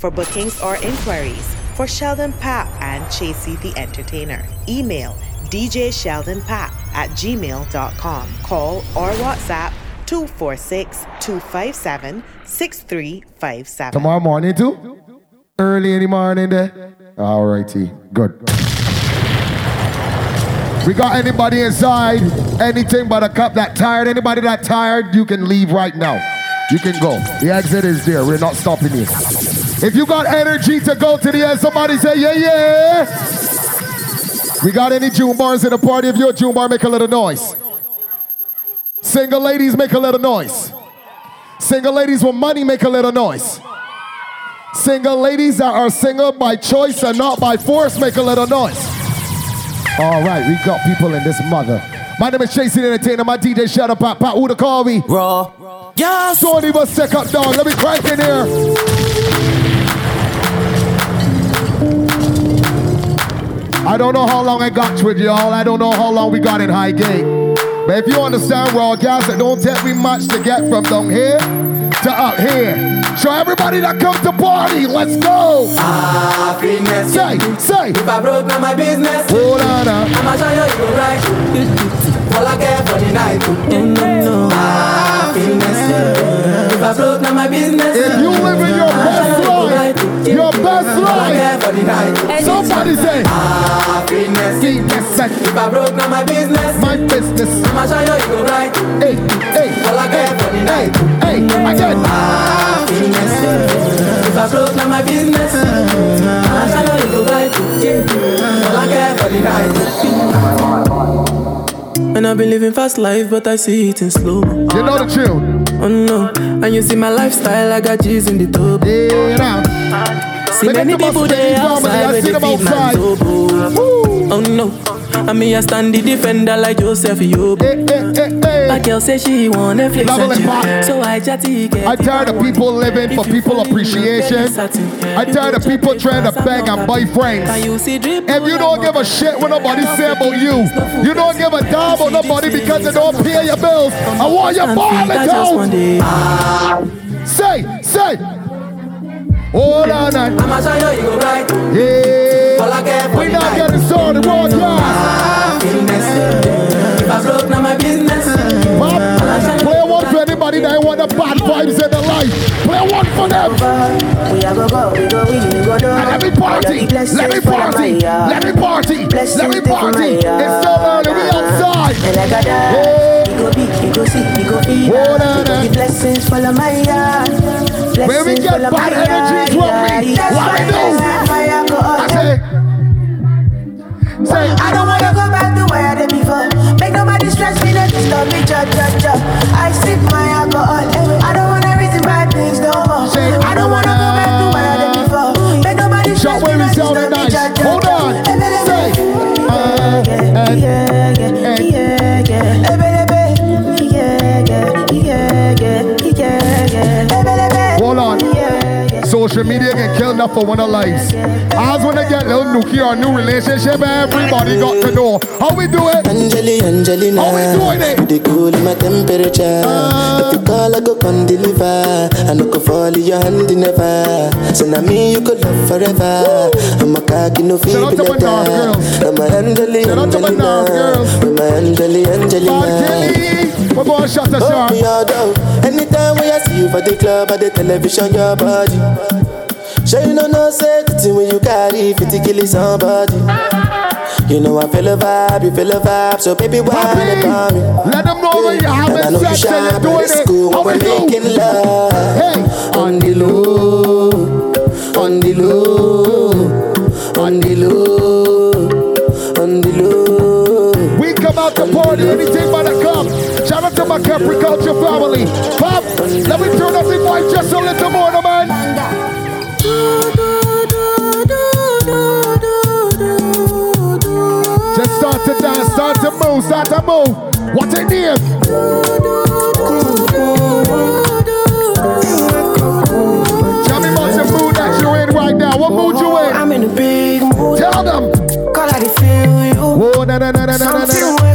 For bookings or inquiries for Sheldon Papp and Chasey the Entertainer, email djsheldonpap at gmail.com. Call or WhatsApp 246 257 6357. Tomorrow morning too? Early in the morning there? All righty. good. We got anybody inside? Anything but a cup that tired? Anybody that tired? You can leave right now. You can go. The exit is there. We're not stopping you. If you got energy to go to the end, somebody say yeah, yeah. We got any June bars in the party? If you're a June bar, make a little noise. Single ladies, make a little noise. Single ladies with money, make a little noise. Single ladies that are single by choice and not by force, make a little noise. All right, we got people in this mother. My name is Chasey Entertainer, my DJ Shadow Pop Pop. Who to call me? Raw. Yes. Don't even stick up, dog. Let me crank in here. I don't know how long I got with y'all. I don't know how long we got in Highgate. But if you understand raw guys, it don't take me much to get from down here to up here. So everybody that comes to party, let's go. Happiness. Say, say. If I broke, down my business. Hold on now. I'ma show you you right. All I care for the night. Happiness. If I broke, now my business. If you live in your best your best I life, for the night. somebody say, Happiness. If I broke, now my business. my business. I'ma show you you go right. Hey, hey, All I care for the night. hey, again. Happiness. If I broke, now my business. I'ma show you you go right. All I care for the night. And I've been living fast life, but I see it in slow. You know the tune. Oh no, and you see my lifestyle, I got G's in the tub. Yeah, now. See many the people I outside where they them feed my outside. Oh no, and me I stand the defender like Joseph Yobo. Hey, hey, hey, My girl say she want Netflix Level and it back. chill, so I chatty get I'm tired of people living for people appreciation. I'm tired of people trying to beg and buy friends. If you don't give a shit what nobody say about you, you don't give a damn about nobody because they don't pay your bills. I want your ball out. Say, say. Hold on, now. I'ma show you you go right. All I Yeah. for We not night. getting started, raw gas. Happiness. If I broke, now my business. Pop, Play one for anybody that want the bad vibes in their life. Play one for them. We are go go, we go we go do. And let me party, let me party, let me party, let me party. It's still early, we outside. And I die, Hey. we go big, we go see, we go feel. Hold on, Because eh. the blessings follow my yard. When we get bad yard, drop me. What we do? I say, say, I don't wanna go back to where I did before. Make nobody stress me, don't disturb me, cha cha cha. I sip my alcohol. I don't wanna reason bad things no more. Say, I don't wanna go back to where I did before. Make nobody stress me, don't disturb me, cha cha Hold on. Say, uh, yeah, yeah, Social media can kill enough for one of lives. As when they get a little nuclear or new relationship, everybody got to know how we do it. Angeli, Angelina. How we doing it? Dey cool my temperature. Ah. if you call, I go come deliver. I no go fall in your hand never. So now me you could love forever. I'm a cocky no Shout out to my dog girls. I'm a Angeli, Shout out to my Angelina. dog girls. I'm a Angeli, Angelina. Kelly, we're going to shut the all down. Anytime when I see you for the club or the television, your body. Sure you know no say the thing when you carry 50 kill somebody. You know I feel a vibe, you feel a vibe, so baby why not call me? let them know when you're And I having know you sex and you're doing it. cool How when we do? making love. Hey, On the low, on the low, on the low, on the low. we come out to party, anything but a cup. Shout out to my Capriculture family. Pop, let me turn up the mic just a little more, no, man. Just start to dance, start to move, start to move. What's it name? Tell me about the mood that you're in right now. What mood you in? I'm in a big mood. Tell them. Call I feel you. Oh, na na na na na na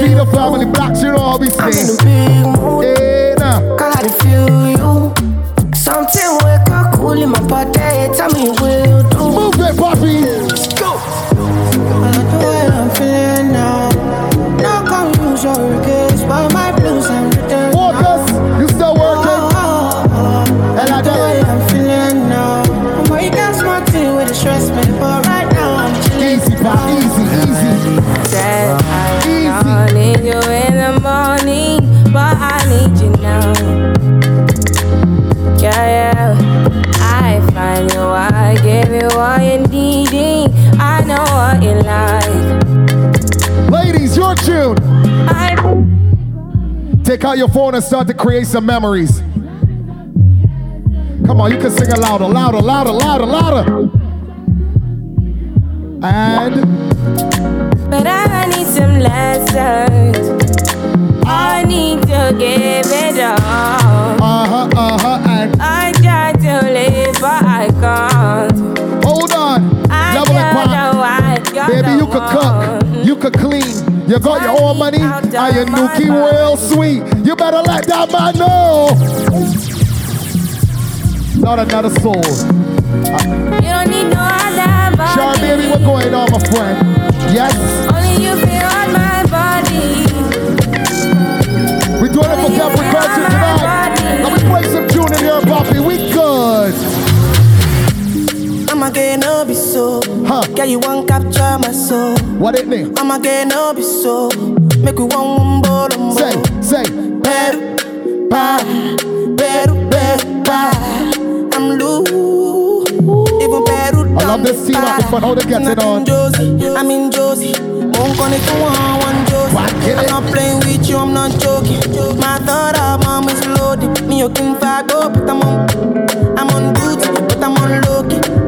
Me the where Malvina you family, blacks, you know how your phone and start to create some memories. Come on, you can sing it louder, louder, louder, louder, louder. And But I need some lessons. I need to give it all. uh-huh, uh-huh, and I try to live, but I can't. hold on. I Double it, don't know why Baby, you could cook, you could clean, you got your own money, and your nookie real sweet. You better let that man know. Not another soul. You don't need no other body. Sure, baby, what's going on, my friend? Yes, Only you feel on my body. we're doing it for Capricorn tonight. Let me play some tune in here, Poppy. We good. I'm again, no be so. Huh. Girl, you want capture my soul. What it mean? I'm again, no be so. Make we one one bottom. Say, say. Peru, pa, Peru, Peru, pa. I'm loose. Even Peru. I love this team up in front. How they getting I'm on? in Josie. I'm in Josie. Won't connect to one, one Josie. I'm not playing with you, I'm not joking. My thought of mom is loaded. Me, you can fire go, but I'm on. I'm on duty, but I'm on low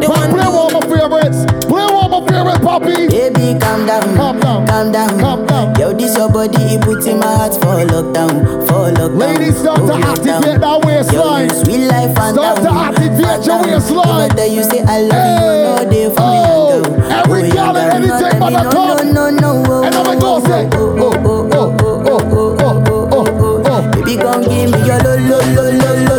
Pop, want play one of my favorites. Play one of my favorites, Poppy. Baby, calm down, Calm down. calm down, Calm down. Yo, this your body, it puts in my heart for lockdown, for lockdown. Ladies, start to for lockdown. activate that waistline. Yo, sweet life and Start to activate your waistline. Whether you say I love Hey. you, no day for Oh. me. go. Every girl and anything but a no, cup. No, no, no, oh, And I'm oh, gonna say, oh, oh, oh, oh, oh, oh, oh, oh, oh, oh, oh. Baby, come give me your lo, lo, lo, lo, lo,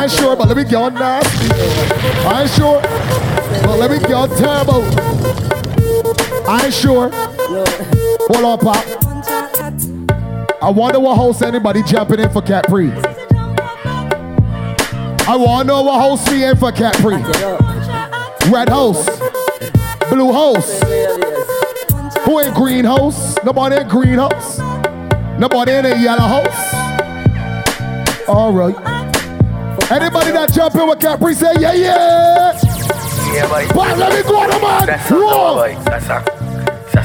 I sure, but let me on nasty. I sure, but let me on turbo. I sure. Hold on, Pop. I wonder what host anybody jumping in for Capri. I know what host we in for Capri. Red host. Blue host. Who ain't green host? Nobody ain't green host. Nobody ain't a yellow host. All right. Anybody that jump in with Capri say yeah yeah. Yeah, boy. But let me go man. That's a Whoa. boy. That's a.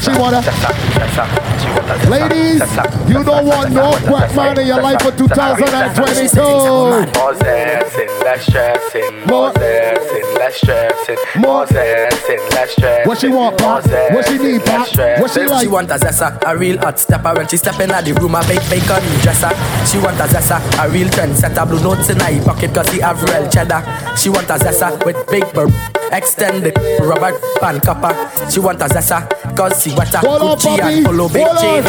She wanna- Ladies, you don't want no crack man in your life for 2022. More zessing, less stressing. More zessing, less stressing. More. Zessing, less stressing. What she want, Pop? What she need, Pop? What she like? She want a zessa, a real hot stepper. When she step in the room, a big bacon dresser. She want a zessa, a real trendsetter. Blue notes in her pocket cause he have real cheddar. She want a zessa with big bur Extended rubber pan copper. She want a zessa cause she wetter Hold Gucci Bobby. and follow big Hold on. chain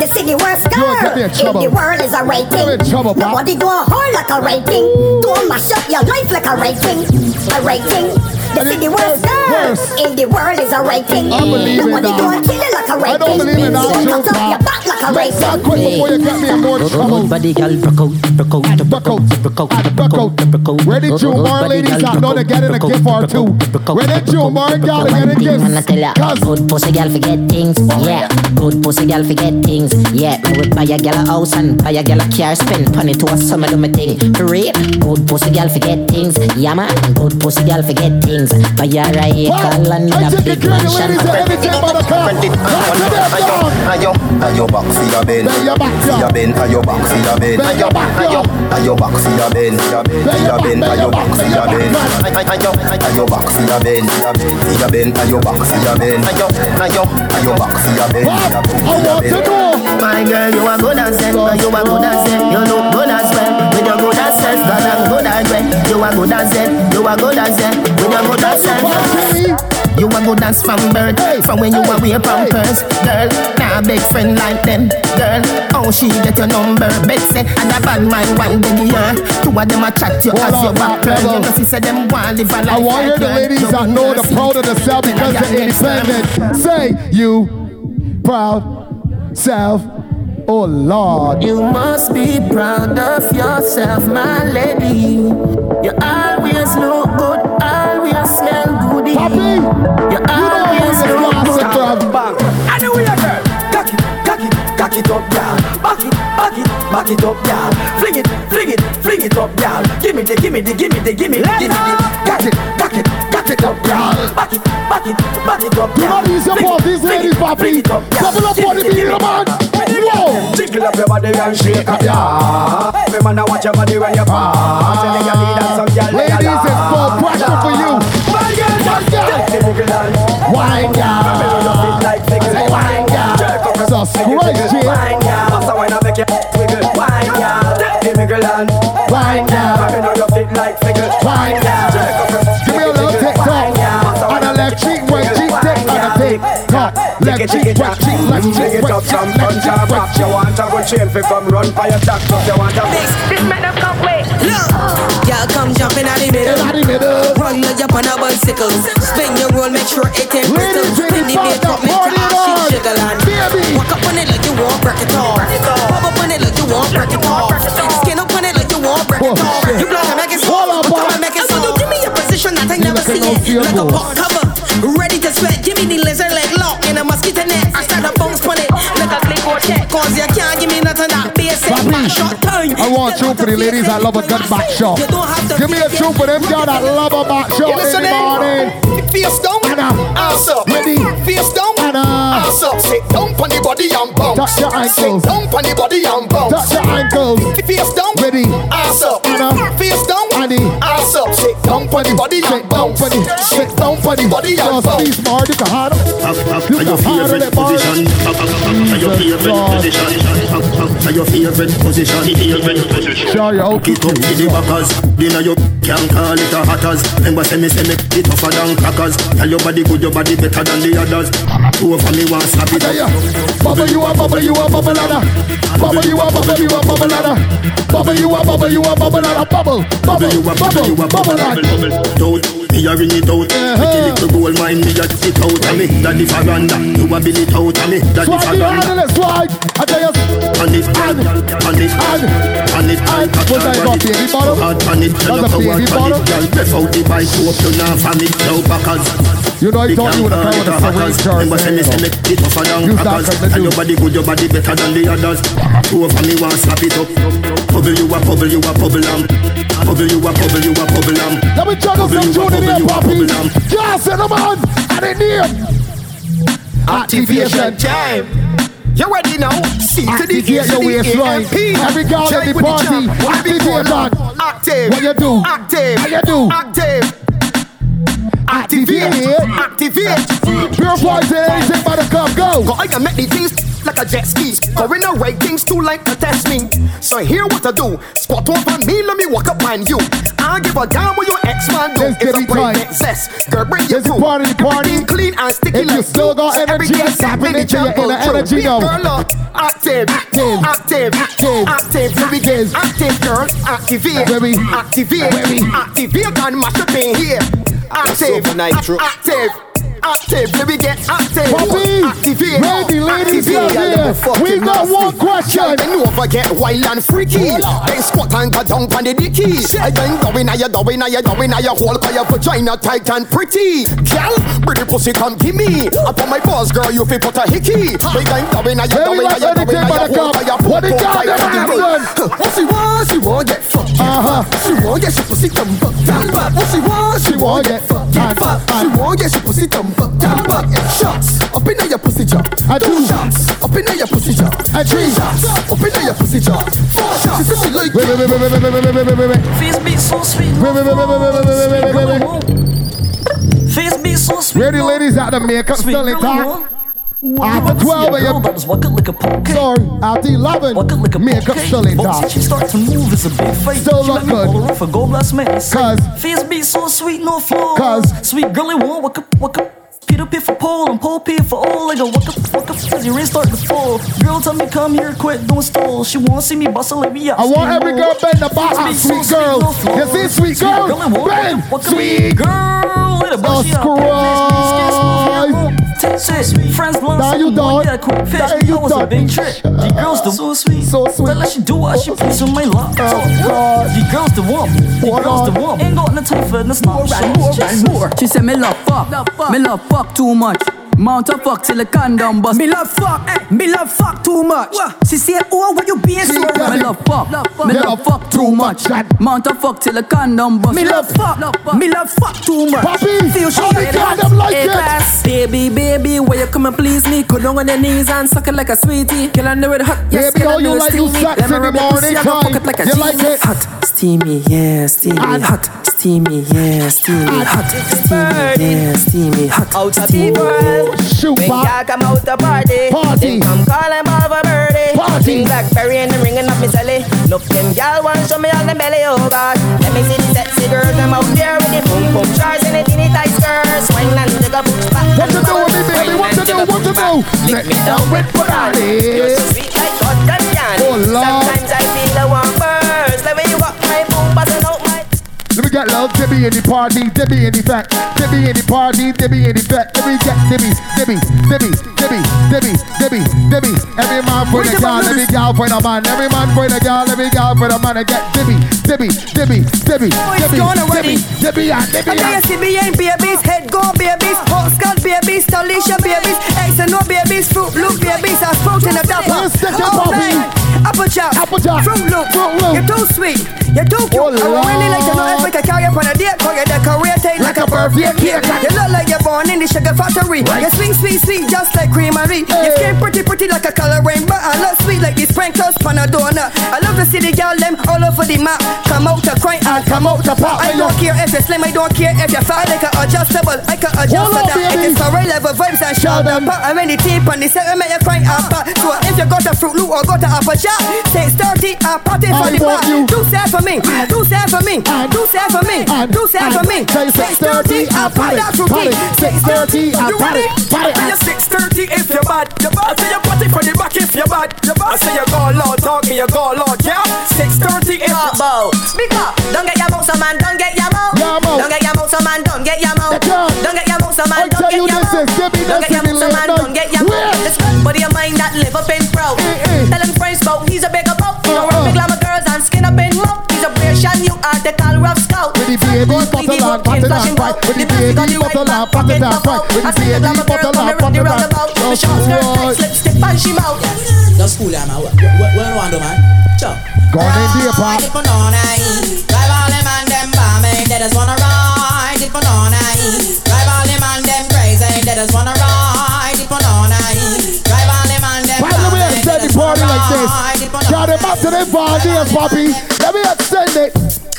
The city worst girl get in the world is a rating. Get me in trouble. Nobody do a whole like a rating. Don't mash up your life like a rating. A rating. In the And city worst girl in the world is a rating. I believe in Nobody that. do a kill it like a rating. I don't believe in that, Don't Joe, knock up your back like a Let's start rating. quick before you get me in more trouble. Body girl, broke out, broke out, broke out, broke out, broke out, broke out. Where did you more ladies out know they getting a gift or two? Where did you more girl get a Wanna tell ya, gift? Cause good pussy girl oh, forget things, yeah. Good pussy girl forget things, yeah. Me would buy a girl a house and buy a girl a car, spend money to a summer do me thing. For real, good pussy girl forget things, yeah man. Good pussy girl forget things. Benz Buy a Raycon and a big mansion. back for Ben For Ben back for Ben back for Ben For Ben back for Ben back for Ben For Ben back for Ben back for Ben I want to know My girl you are good as hell You are good as hell You look good as well your good as sex, that I'm good as well. You are good as them, you are good as them, with your good as sex. You a good dance from birth, from when you a wear pampers. Girl, nah big friend like them. Girl, how she get your number? Bet say, and a bad man one big year. Two of them a chat you as your back girl. You she say them want live a life I want you the ladies You that know the proud of themselves Then because they're independent. Say you proud self. Oh Lord. You must be proud of yourself, my lady. You always look good, always smell goody. Poppy, you always look good. Bang. Anyway, girl. Cock it, cock it, cock it up, y'all. Back it, back it, back it up, y'all. Fling it, fling it, fling it up, y'all. Give me the, give me the, give me the, give me the, give me the. Cock it, cock it, cock it up, girl. Back it, back it, back it up, girl. These these ladies, papi. Double up on the beat, man. Whoa. Jiggle up your body and shake up, yeah. Every man, I watch your body when you pass. Ladies, it's for pressure for you. My girl, one girl. Wine, girl. Wine, girl. Jesus Christ, Jay. Wine, girl. Tock. Left cheek, right cheek, left Take cheek, it up cheek, from left punch cheek, and. You want a good chain fi come run for your tax up. You want a This, this man up come wait. Girl, come jump in the middle. In the middle. Run like up on a bicycle. Spin your roll, make sure it ain't brittle. Spin the ladies, beat up, make party your on. ass shake jiggle and walk up on it like you want break it off. Pop up on it like you want break it off. Skin up on it like you want break it Oh, off. shit. You block and make it Hold on, soft. boy. Come and make it soft. Give me a position that I never like a see it. Like a pop cover. Lock in a. I start a bounce on it. Like a click or check. Cause you can't give me nothing that basic. Back shot time. I want you for the ladies that love a good back shot. You don't have to Give me a tune for them girl that love a back shot in the morning. Face down, Anna. ass up. Ready. Face down, Anna. ass up. Sit down on the body and bounce. Touch your ankles. Sit down on the body and bounce. Touch your ankles. Face down, Ready. ass up. Anna. Face down, Annie. ass up. Sit down on the body Sit and down for the, sit down for the, body and just bounce. be smart, you can handle it. Up, up, You are your can handle favorite it, boy. position? Up, up, up, are your favorite God. position? Up, up, are your favorite position? Favorite position. Sure, you're okay. It up to the backers. Dinner you can't call it a hatters. Remember say me say me it tougher than crackers. Tell your body good, your body better than the others. Two of me want slap it Tell ya, up. bubble you a bubble you a bubble ladder. Bubble you a bubble you a bubble ladder. Bubble you a bubble you a bubble ladder. Bubble, bubble, you a bubble, you a bubble, bubble, bubble bubble. Don't me a ring it out. Pretty uh-huh. little gold mine, me a it out of me. Daddy faranda, you a bill it out of me. Daddy Swag you faranda. handle it, swag. I tell you, And it, and it, and it, and and it. Was that a baby bottle? Hard on it, That's and a you power on bottle? it. Girl, breath out the bike, hope you not from it. No backers. You know, I thought you would have come with a Remember say me say me it tougher than Use that crackers. a And do. your body good, your body better than the others. Two of me want slap it up. Bubble you a bubble, you a bubble lamb. Bubble you a bubble, you a bubble lamb. Let me juggle some you a tune in bubble, here, you a Poppy. bubble lamb. Yes, and I'm on. And it name. Activation. time. You ready now? C to the Activate your waistline. Every girl in the party, activate that. Active. What you do? Active. What you do? Active. Activate. Activate. Pure poison, anything but a cup, go. Go, I can make these things like a jet ski. Going the right things too like to test me. So here what to do. Squat over me, let me walk up on you. I give a damn what your ex-man do. Let's It's get a it break tight. that zest. Girl, bring your This is crew. part of the party. Everything clean and sticky If you still got glue. energy, Every it's girl into your inner energy through. now. Girl, look. Active, Active. active, active, active. Here we get active, girl. Activate, Baby. activate, Baby. activate and mash up in here. Active, nitro. active, active. Here we get active. Poppy, activate, ready, ladies, activate. We got one question. Then over get wild and freaky. Then squat and go down on the dicky. Then go in, you go in, you go in, you hold by your vagina tight and pretty. Girl, pretty pussy come give me. Up on my balls, girl, you fi put a hickey. Then go in, you Hey, go we in, got you go in, anything you but a hold by cup. your it tight and good. What she want, she want get fucked. Uh-huh. She want get she pussy down back. What she want, she want get fucked. and- She want get she pussy thumb up, down back. Shots up in your pussy jaw. I do. Two shots up in your pussy jaw. I three. shots up in your pussy jaw. Four shots. She said she like Wait, wait, wait, wait, wait, wait, wait, wait, wait, wait, wait. Face be so sweet. Wait, wait, wait, wait, wait, wait, wait, wait, wait, wait, wait. Face be so sweet. Where the ladies at the makeup Sweet still girl, intact? After 12, girl, you- that like. Sorry, after 11, makeup still Once intact. she start to move, it's a big fight. Still she look good. hold her off a gold blast man. Cause- face be so sweet, no flaws. Cause- sweet girl, it won't walk up, walk up. Peter pay for pole and pole pay for all. Like a waka up as your wrist start to fall. Girl tell me come here quick, don't stall. She wanna see me bustle like me. I want every girl bend the back, sweet girl. You see, sweet girl, bend, sweet girl. Let a Jesus Christ. Shit, friends blunt. Now you done. Yeah, quick fish. Now you That was a big trick. The girls the so sweet, so sweet. But let she do what she oh, please with my love. Oh, God. The girls the one, the girls the one. Ain't got no time for this More and more and more. She said me love fuck, fuck. me love fuck too much. Mount a fuck till the condom bust. Me love fuck, eh, me love fuck too much. She say, oh, what you being so Me love fuck, me love fuck too much. Mount a fuck till the condom bust. Me love fuck, me love fuck too much. Papi, Feel she the condom like Hey, it? class. Baby, baby, where you come and please me? Go down on your knees and suck it like a sweetie. Kill under with hot, yes, Baby, under you like you steamy. sex in the rub your pussy morning time? like a You like it? Hot, steamy, yeah, steamy. Hot, steamy, yeah, steamy. Hot, steamy, yeah, steamy. Hot, Out of the world, Shoot, when y'all come out to party, Party. Them come call and ball for birdie. Party. Sing Blackberry and the ringing up me celly. Look them y'all want show me all them belly, oh God. Let me see the sexy girls them out there with the boom boom shorts and the teeny tight skirts. Swing and take a push back. What you do with me, baby? What you do? What you do? Lick me down with Ferrari. You're so sweet like cotton candy. Oh, Lord. Sometimes I feel I want burst. Like when you walk my boom, busting out my. Let me get love, Debbie in the party, Debbie in the back, Debbie in the party, Debbie in the back. Let me get Debbie, Debbie, Debbie, Debbie, Debbie, Debbie, Debbie. Every man for the girl, every girl for the man, every man for the girl, every girl for the man. I get Debbie, Debbie, Debbie, Debbie, oh, Debbie, already. Debbie, Debbie, yeah, Debbie. Okay, yeah. CBN babies, head go babies, hot skull babies, Talisha babies, X and no babies, fruit loop babies, I spoke in the dapper. Let's take it, Oh, man. Apple chop, Apple chop. fruit loop, Fruit Loop. You're too sweet, you're too cute. Oh, I would really like to Lord. if carry up on a date, cause you're decorated like, a birthday cake. You look like you're born in the sugar factory. You sweet, sweet, sweet, just like creamery. Your skin pretty, pretty like a color rainbow. I look sweet like the sprinkles on a donut. I love to see the girl them all over the map. Come out to cry and come out to pop. I don't care if you're slim, I don't care if you're fat. Like a adjustable, I can adjust to that. It is for real level vibes and shoulder pop. I'm in the teeth on the set, I make you cry and pop. So if you got a fruit loop or got a apple shop, say it's 30, I party for I the bar. you. Do say for me, do say for me, do say for me, do say for me. Say 6:30, I party, party. 6:30, I You party, ready? party. When you're 6:30 if you're bad, you're bad. I say you party for the back if you're bad, you're bad. I say you go loud, talk me, you go loud, yeah. 6:30 if you're bow. Speak up. Don't get your mouth, so man. Don't get your mouth. Don't get your mouth, so man. Don't get your mouth. Don't get your mouth, so man. Don't get your mouth. Don't get your mouth, so man. Don't get your mouth. It's good, but your mind that live up in proud. Tell him friends about he's a bigger Persian, you call rough scout. With the baby bottle and bottle and fight. With the baby bottle and bottle and fight. With the baby bottle and bottle and fight. The short skirt, tight Right. and she mouth. Just cool down, man. What, what, what you want to do, man? Chop. Gone in deep, pop. Ride it for no night. Drive all them and them bomb They just wanna ride it for no night. Drive all them and them crazy. They just wanna ride it for no night. Drive all them and them Why let me extend the party like this? Got them up to the volunteers, Poppy. Let me extend it.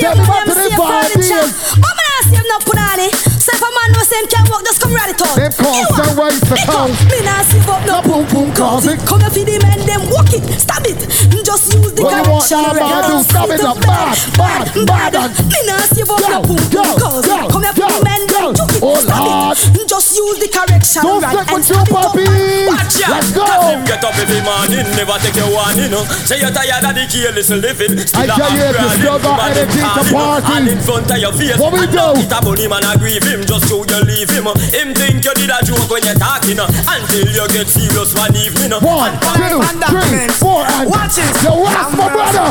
Yeah, man, me see Tell you me put back them to the furniture. volunteers. Oh, man, I see him no punani. So if a man no him can walk, just come right it out. Them calls You don't want- raise the Pick up. toes. Me nah see up no boom boom cause it. Come if the men them walk it, stab it. Just use the What you want correction. now, man? Do stop it up. Bad, bad, bad. Me nah see up no boom boom cause it. Come if the men them juke it, Oh, stab it. Just use the correction. Don't right, stick and with you, stab it up, Watch ya. Let's go. Get up every morning, never take your warning. no. Say you're tired of the careless living. I tell you, if you still got energy to party, And in front of your face. What we and do? now It a bunny man agree him, just so you leave him. Him think you did a joke when you're talking. Until you get serious one evening. One, two, three, four, and Watch it. yo, what's my brother?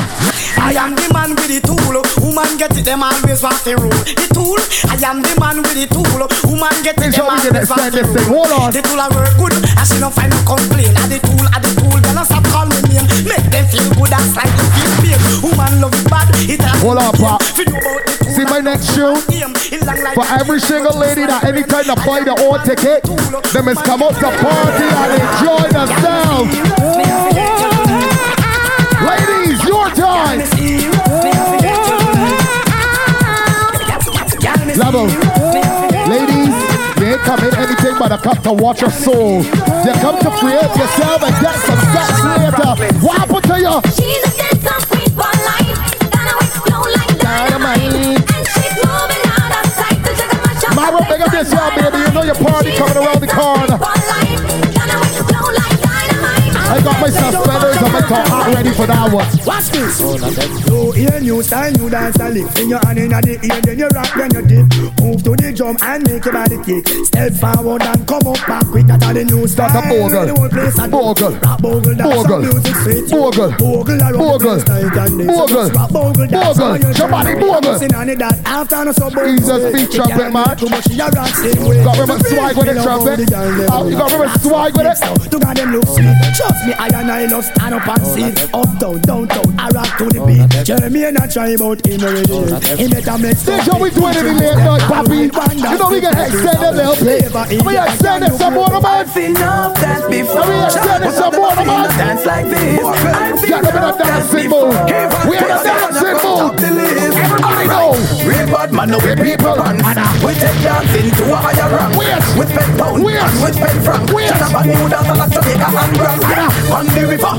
I am the man with the tool. Woman get it, them always want to rule. The tool. I am the man with the tool. Woman get it, them the always want to rule. Hold on. The tool I work good, and she don't find no complaint. At the tool, at the tool, then I stop call me name. Make them feel good and slightly feel pain. Woman love it bad, it a Hold on, Pop. Fi know about the tool See my next tune? It long like For every single lady that anytime they buy their own ticket, them is come out to party and enjoy themselves. Ladies, time. Level. Ladies, they ain't come in anything but a cup to watch your soul. They come to create yourself and get some sex later. What happened to you? She's a dancer queen for life. Like dynamite. And she's moving out of sight. So check out my shop. Myra, big up yeah, baby. You know your party coming around the corner. Suspenders and my ready for that one. Watch this. Oh, not that. You hear new style, new dance, and lift. In your hand in the ear, then you rock, then you dip. Move to the drum and make your body kick. Step forward and come up back quick. That's how the new style. That's a bogle. The whole place a Bogle. Rap bogle, that's Bogle. how music fit. Bogle. Bogle around Bogle. the place tight and this. Bogle. Rap bogle, that's Bogle. how you Somebody shine. bogle. Bouncing on it, that after no so bogle. He's a speed You trumpet, can't man. do Too much, you rock same way. Got remember swag with it, Me love trumpet. how the girl them Uh, you got remember swag with it? To God them look sweet. Trust me, I and I love stand up and see. Uptown, downtown, I rock to the beat. Jeremy and I try about him already. He better make Stage how we doing it in late night, papi. You know we can extend it a little bit. We extend it some more, man. enough dance before. We extend it some more, man. Dance like this. Get them in a dancing mood. We in a dancing mood. Everybody know. Real bad man, no we people run. We take dancing to a higher rank. We spend pound and we spend franc. Shut up and new dance like Jamaica and Grand. On the river,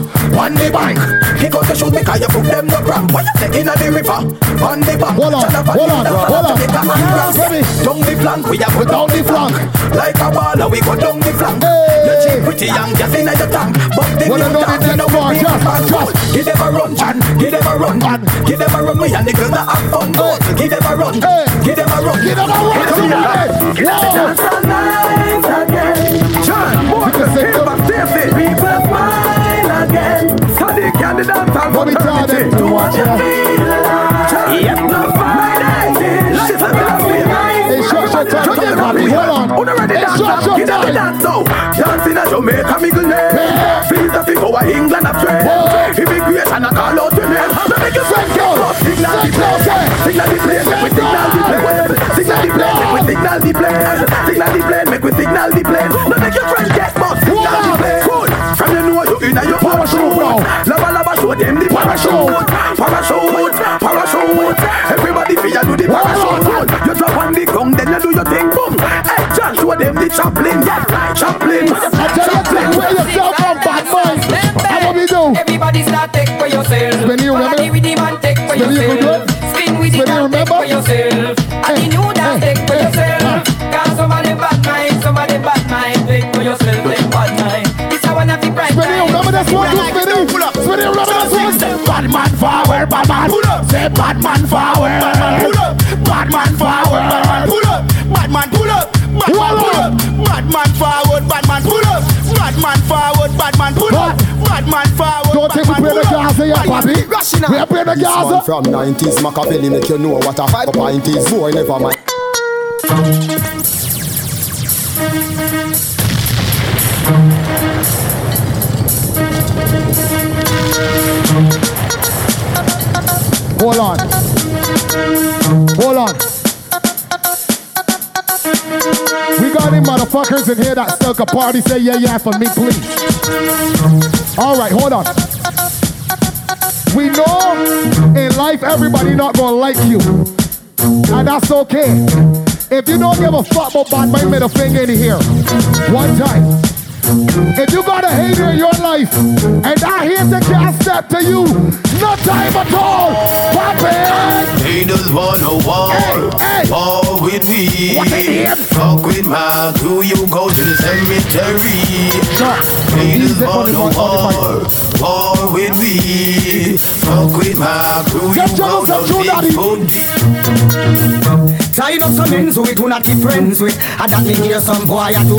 on the bank. Kick out the shoes because you put them no cramp. Why you say in the river, on the bank. Hold on, Shut hold on, hold on. Jamaica and Down the flank, we a go Down the flank. Like a baller, we go down the flank. You cheap pretty young, just in your tank. But the Well, new know dance, the you know next we just, fun. just. Give them a run, John. Give them a run, John. Give them a run, we and the girls that have fun. Go. Give them a run. Give them a run. Give them a run, somebody. Dance all night again. John, Morgan, Silver, Stacy. People smile again. So they can dance all What we tell? To watch you feel alive. Yep, no Friday. Listen, It's short, short time to get papi. Hold on. It's short, short Get up time. dance now. Dancing at Jamaica, me good name. Feel the thing over England, I'm trained. Immigration, I call out your name. So make you friend get up. Signal the plane. Signal the plane. We signal the plane. Signal the plane. We signal the plane. Signal the plane. Parachute. Parachute. Parachute. Everybody feel do the parachute. You drop on the ground, then you do your thing. Boom. Hey, John, show them the chaplain. Yeah, chaplain. Say bad man forward. Bad man pull up. Bad man forward. Bad man pull up. Bad man pull up. Bad man pull up. Bad man forward. Bad man pull up. Bad man forward. Bad man pull up. Bad man forward. Don't think we play the Gaza yet, papi. We are playing the Gaza. from 90s Machiavelli make you know what a five pint is. Boy, never mind. In here that still can party. Say yeah, yeah for me, please. All right, hold on. We know in life everybody not gonna like you, and that's okay. If you don't give a fuck about mind, middle finger in here. One time. If you got a hater in your life and that hater can't step to you, no time at all. Pop it. Haters wanna war, war with me. What they did? Fuck with my crew, you go to the cemetery. Haters wanna war, war with me. Fuck with my crew, you go to the Tying up some ends with who not be friends with And that me hear some boy a do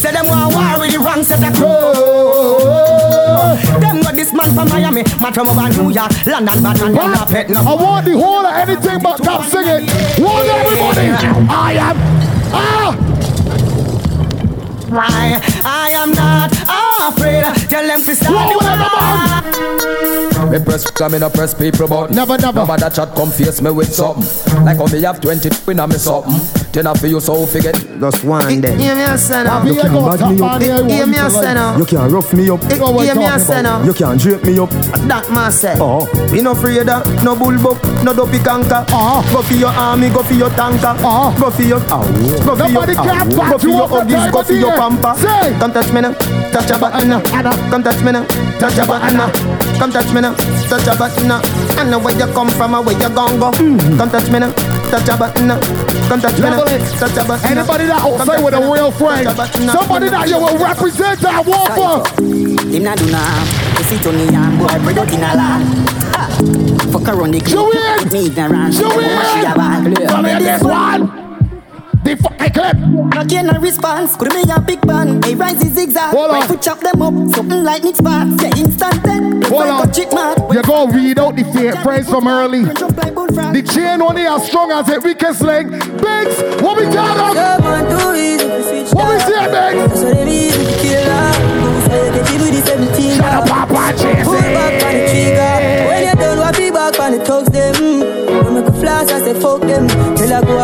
Say them want war with the wrong set of crew Them got this man from Miami. Man from over New York London, Batman, them not pet no. I want the whole of anything but top singing. Want everybody? I am. Ah! I, I am not afraid. Tell them to start the war. Me press come in a press people but Never, never. Never that chat come face me with something. Like how me have 20 in a me something Ten for you so forget Just one day. Hear me a say now. You can't bag me up. Hear me a say now. You can't rough me up. Hear me a say now. You can't drape me up. That man say. Oh. We no afraid of no bullbuck, no dopey canker. Uh-huh. Go for your army, go for your tanker. Go for your, go for your, Nobody can go back for you your up the huggies, time go of for the your year. pamper. Say. Come touch me now, touch your button now. Come touch me now, touch your button now. Come touch me now, touch your button now. I know where you come from and where you gon' go. Come touch me now, touch a button. Come touch me. Level. Touch a button. Anybody that outside with a real friend, somebody that you will represent that walk for. Him not do nah. You see Tony and boy product in a lot. Ah. Fuck around the clip. Me ignorant. Joey! She a bad. Come here, this one. The fuck I clap. Not in a response. Could me a big band. They rise zigzag. Hold on. Foot chop them up. Something like Nick's pants. Yeah, instant then. Hold on. Chick man. You go read out the fair price from early. The chain only as strong as a weakest link. Bigs, what we got up? What we see, Bigs? Pull back on the trigger When you done, what be back on the talks them. When I go flash, I say fuck them.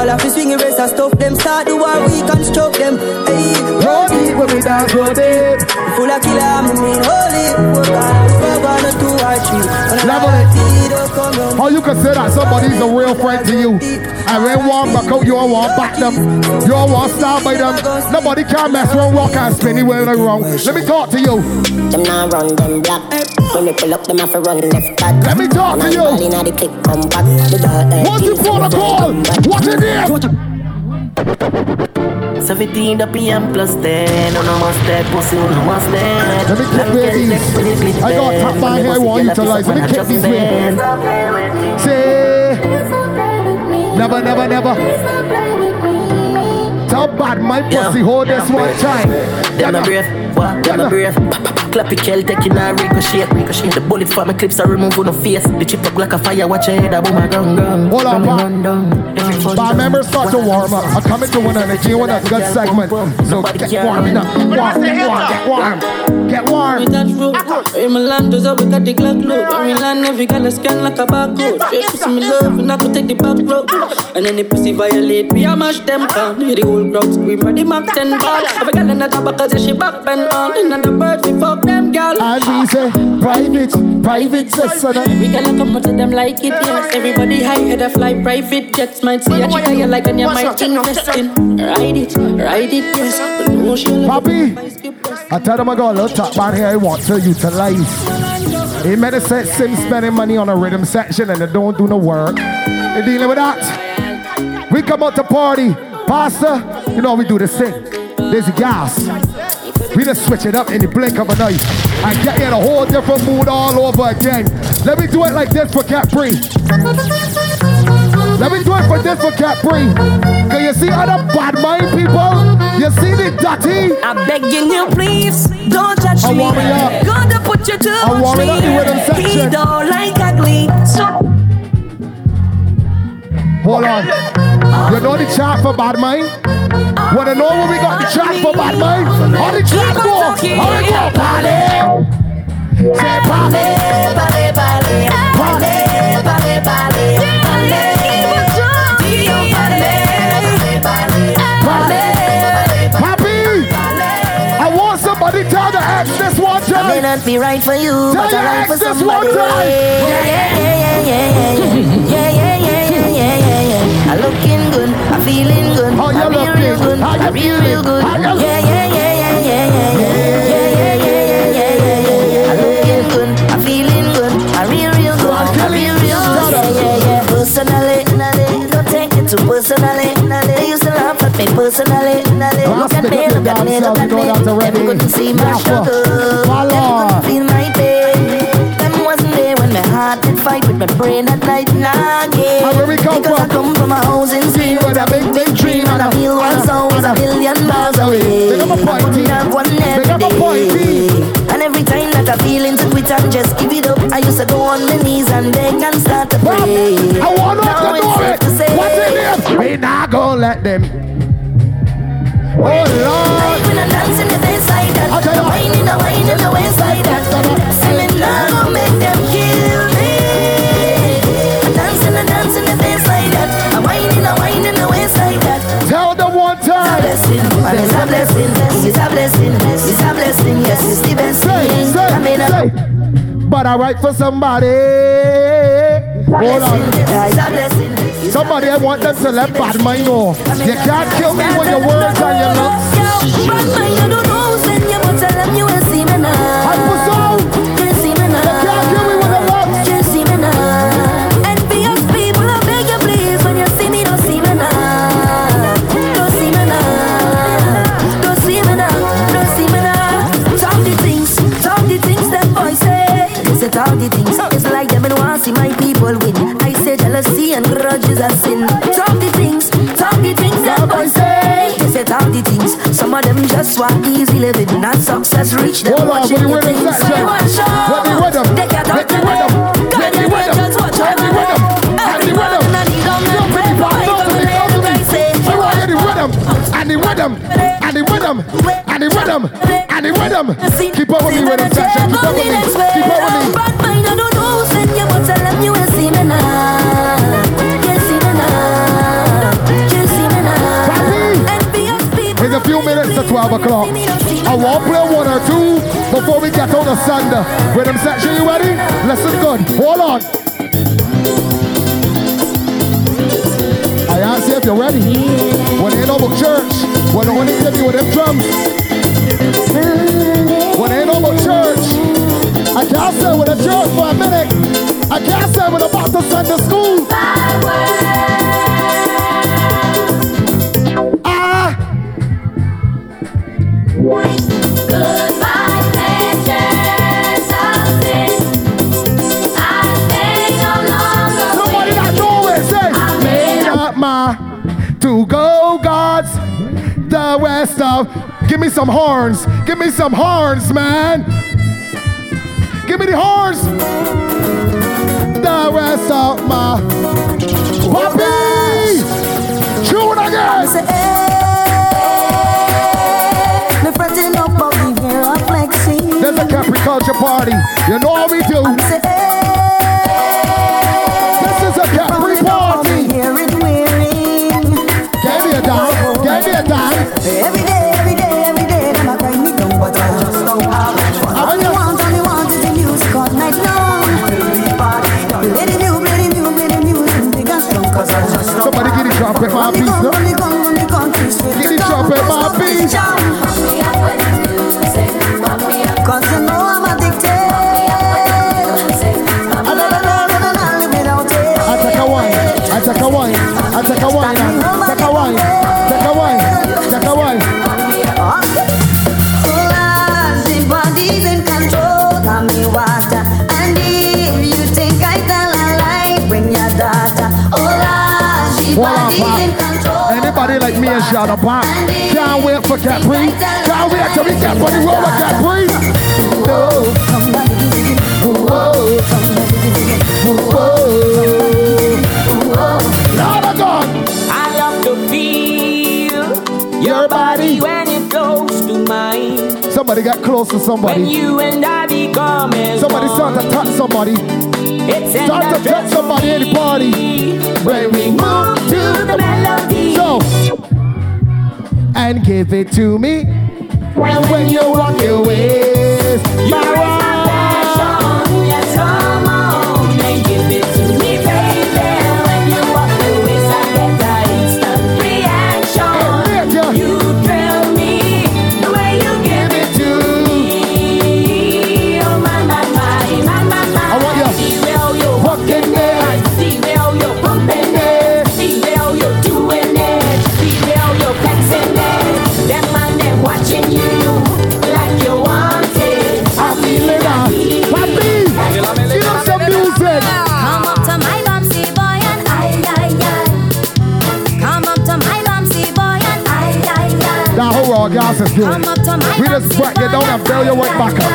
All off the swing race, stuff them. Start the war, we can stroke them. Hey, rotate when we dance, rotate. Full of killer, I mean holy. Fuck three. Level it. How you can say that somebody's a real friend to you? And when one back out, you all want back them. You all want start by them. Nobody can mess around, rock and spin it well wrong. Let me talk to you. Them now run them black. When we pull up, them have to run left back. Let me talk to you. Inna the click, come back. The dark What's the protocol? What's it there? 17 the PM plus 10 On a must dead, pussy on a must dead Let me clip these. I got top my hair, I want you to like. Let me clip these with. Say, never, never, never. Tell bad my pussy, hold this one time. Them a what? Them a brave Clap your kill, taking a ricochet Ricochet The bullet for my clips, I remove on the face The chip up like a fire, watch your head, I boom a gun gun Hold on, Run down Bar members start to warm up. I'm coming to one and again one a good segment. So get warm up. Warm, warm, get warm. Get warm. That road, in my land, does we got the Glock load. When we land, every girl a scan like a barcode. Straight pussy me love, and I could take the back road. And then the pussy violate, we a mash them down. Hear the whole crowd scream, but the Mac 10 ball. Every girl in the tabacas, yeah, she back bend on. And the birds, we fuck them, girl. And we say, private, private session. We gonna come to them like it, yes. Everybody high head a fly private jets. Might see a chica you like and you might invest in. Ride it, ride it, yes. But no show Papi, I tell them I got a little top man here I want to utilize. It made a sense him spending money on a rhythm section and they don't do no work. They dealing with that. We come out to party. Pastor, you know we do the thing. There's gas. We just switch it up in the blink of an eye and get in a whole different mood all over again. Let me do it like this for Capri. Let me do it for this for Capri. Can you see other bad mind people? You see the dirty? I'm begging you, please, don't judge I me. warm it up. Gonna put you to I warm it up, the rhythm He don't like ugly. So Hold on. You know the chart for bad mind? Wanna know where we got the chart for bad mind? How the chart go? How it go, party? Say party, party, party, party, party, party. Papi, I want somebody tell the ex this one I may time. not be right for you, Tell but your I right for ex this somebody. yeah, yeah, yeah, yeah, yeah, yeah, yeah, yeah, yeah. I looking good, I feeling good, I feel real good, I feel real feeling? good. Yeah, yeah, yeah, yeah, yeah, yeah, yeah, yeah, yeah, yeah, yeah, yeah, yeah, yeah. I looking good, I feeling good, I real real good, I feel real good. Yeah, yeah, yeah. Personally, don't take it too personally. They used to laugh at me personally. Look at me, look at me, look at me. Them couldn't see my struggle. Them couldn't feel my heart did fight with my brain at night. Nah, again. And where we come Because I come from a house in Spain with a big, big dream and a feel one soul was a billion miles away. Big up a I have one every up a pointy. day. And every time that I feel into quit and just give it up, I used to go on my knees and beg and start to pray. I want Now to it's safe it. to say. What's in there? We not gonna let them. Oh Lord. When I dance in the that, Okay. the wine in the wine a blessing, it's a blessing, it's a blessing, yes, it's the best thing. Uh, say. But I write for somebody. Hold on. it's a blessing. it's a Somebody I want them to let bad mind know. You uh, can't kill me with your words and your looks. The things. It's like them and want see my people win. I say jealousy and grudges are sin. Talk the things, talk the things that boys say. They say talk the things. Some of them just want easy living, not success reach them. Hold on, watching what the the things. So Jay? you want show. What the rhythm? They can't talk the to. God, they just watch Let the over me. rhythm. Let the rhythm. Everyone I need on me. Jump in the back, jump in the back, jump in the back. I want the and the rhythm, and the rhythm, and the rhythm, and the rhythm. Keep up with me, rhythm section. Keep up with me. Keep up with me. 12 o'clock. I won't play one or two before we get on the Sunday. Rhythm section, you ready? Listen good. Hold on. I ask you if you're ready. When know about church, when want to give you with them drums. When know about church, I can't stay with a church for a minute. I can't stay with a back to Sunday school. Give me some horns. Give me some horns, man. Give me the horns. The rest of my puppy. Tune again. Me fretting up, but we here are flexing. There's a Capri culture party. You know how we do. This is a Capri party. Give me a dime. Give me a dime. And Shadow Pop can't wait for Capri. Can't wait till we get on the road with Capri. No. Lord of God. I love to feel Your body. when it close to mine. Somebody got close to When somebody. you and I become Somebody start to touch somebody. It's Start to touch somebody in the party. When we move to the melody. So, and give it to me when you walk your ways. You your weight back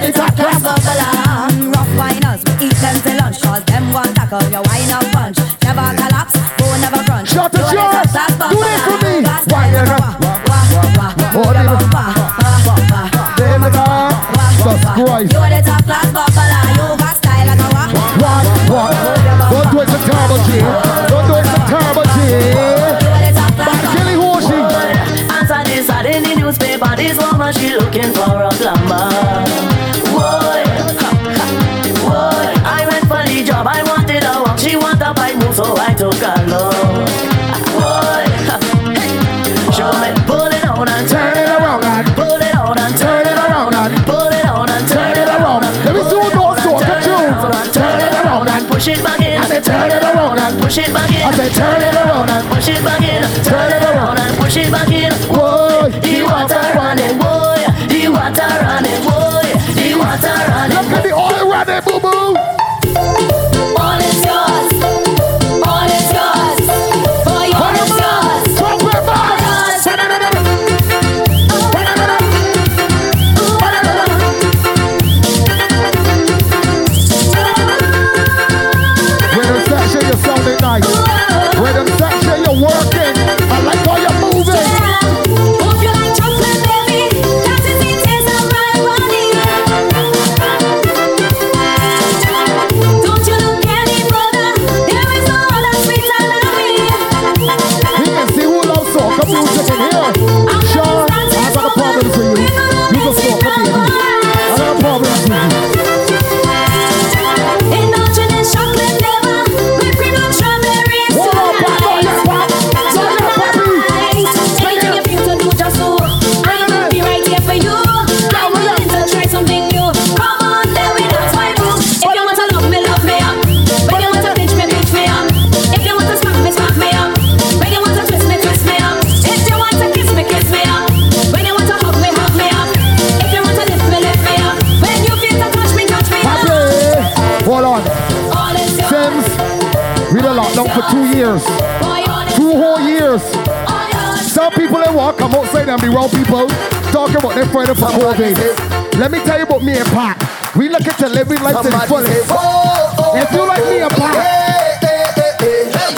the top class. Push it back in. I said turn it around and push it back in. I said turn it around and push it back in. Turn it around and push it back in. Boy, the water running, boy. The water running, boy. The water running. Look at the oil running, boo boo. About their friend for COVID. Let me tell you about me and Pat. We look at the living life to the fullest. If you like me and Pat,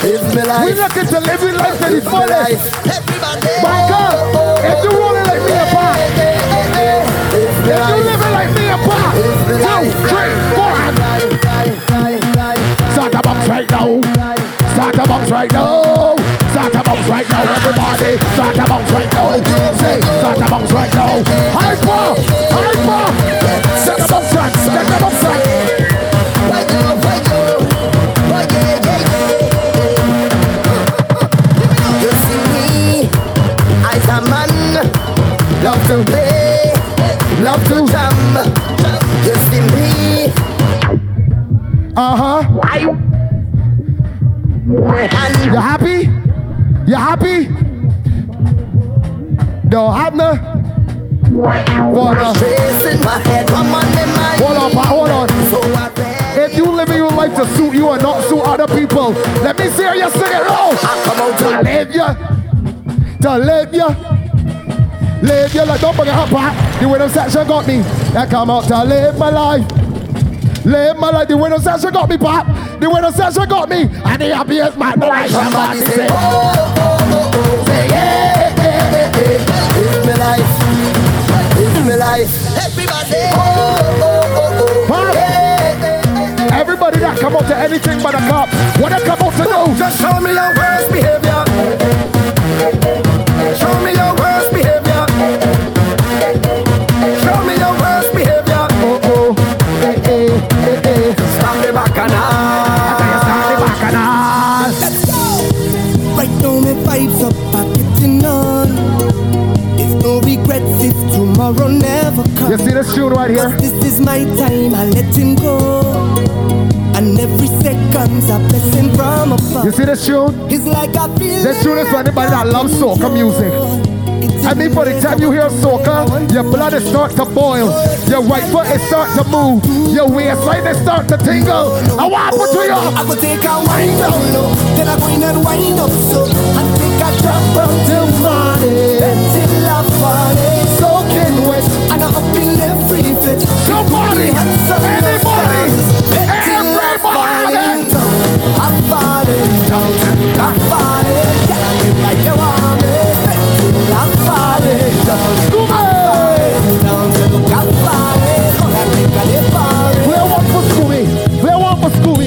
we look at the living life to the fullest. My God, if you rolling like me and Pat, if you living like me and Pat, two, three, four, Start the box right now. Start the box right now. Start the box right now, everybody. Start the box right now. Say, box right now. Hyper, her. The window section got me. I come out to live my life. Live my life, the window section got me, pop. The window section got me. And the happiest man that I somebody say, oh, oh, oh, oh. Say, yeah, yeah, yeah, yeah. Live my life, live my life. Everybody, oh, oh, oh, oh. Everybody that come out to anything but a cop, what they come out to do? Just show me your worst behavior. You see this tune right here? This is my time, I let him go. And every second's a blessing from above. You see this tune? It's like I feel This tune is for anybody that loves soca music. I mean, for the time you hear soca, your blood is start to boil, your right foot is start to move, your waistline is start to tingle. I want to put you up. I go take a wind down low, then I go in and wind up so, and take a drop until morning. Till I fall message. Somebody, anybody, everybody. I'm falling down, I'm falling down. Like you want me, I'm falling down.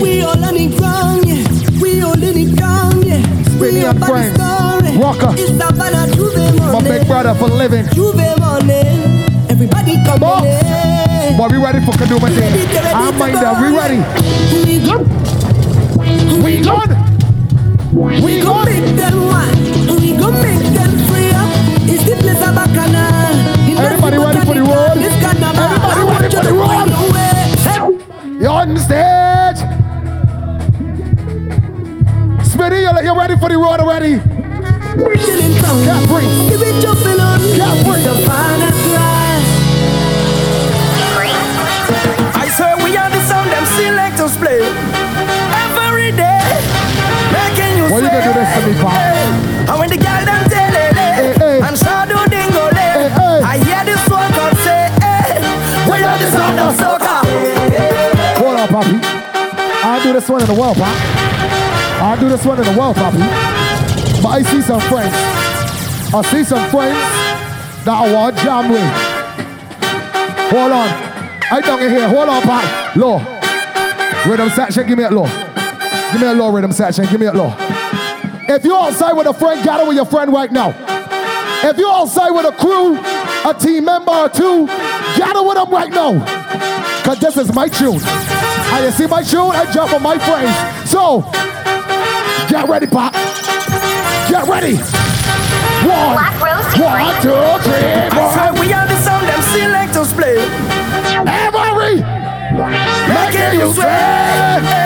We all in it down, yeah. We all in it down, yeah. We all in it down, yeah. Walker. It's a banana to the money. My big brother for living. In. But ah, we ready for Kadooment Day. I'm mind that we ready. We gone. We gone. We gon' make them one. We gon' make them free up. It's the place of Bacchanal. Everybody ready for the road? This. Everybody ready for the to road? find your way. You're on stage. Smitty, you you ready for the road already? Chilling town. Can't. Give it jumping on. Can't breathe. Gonna do this to me, Pop? And when the girl them tell it, hey. and shadow dingo Hey, hey. I hear this one God say, hey, we are the sound of soca. Hold on, Poppy. I'll do this one in the well, Pop. I'll do this one in the well, Poppy. But I see some friends. I see some friends that I want jam with. Hold on. I down in here. Hold on, Pop. Low. Rhythm section, give me a low. Give me a low rhythm section. Give me a low. If you're outside with a friend, gather with your friend right now. If you're outside with a crew, a team member or two, gather with them right now. Cause this is my tune. And you see my tune, I jump on my friends. So, get ready, Pop. Get ready. One, one, two, three, I four. swear we are the sound them selectors play Every making you sweat.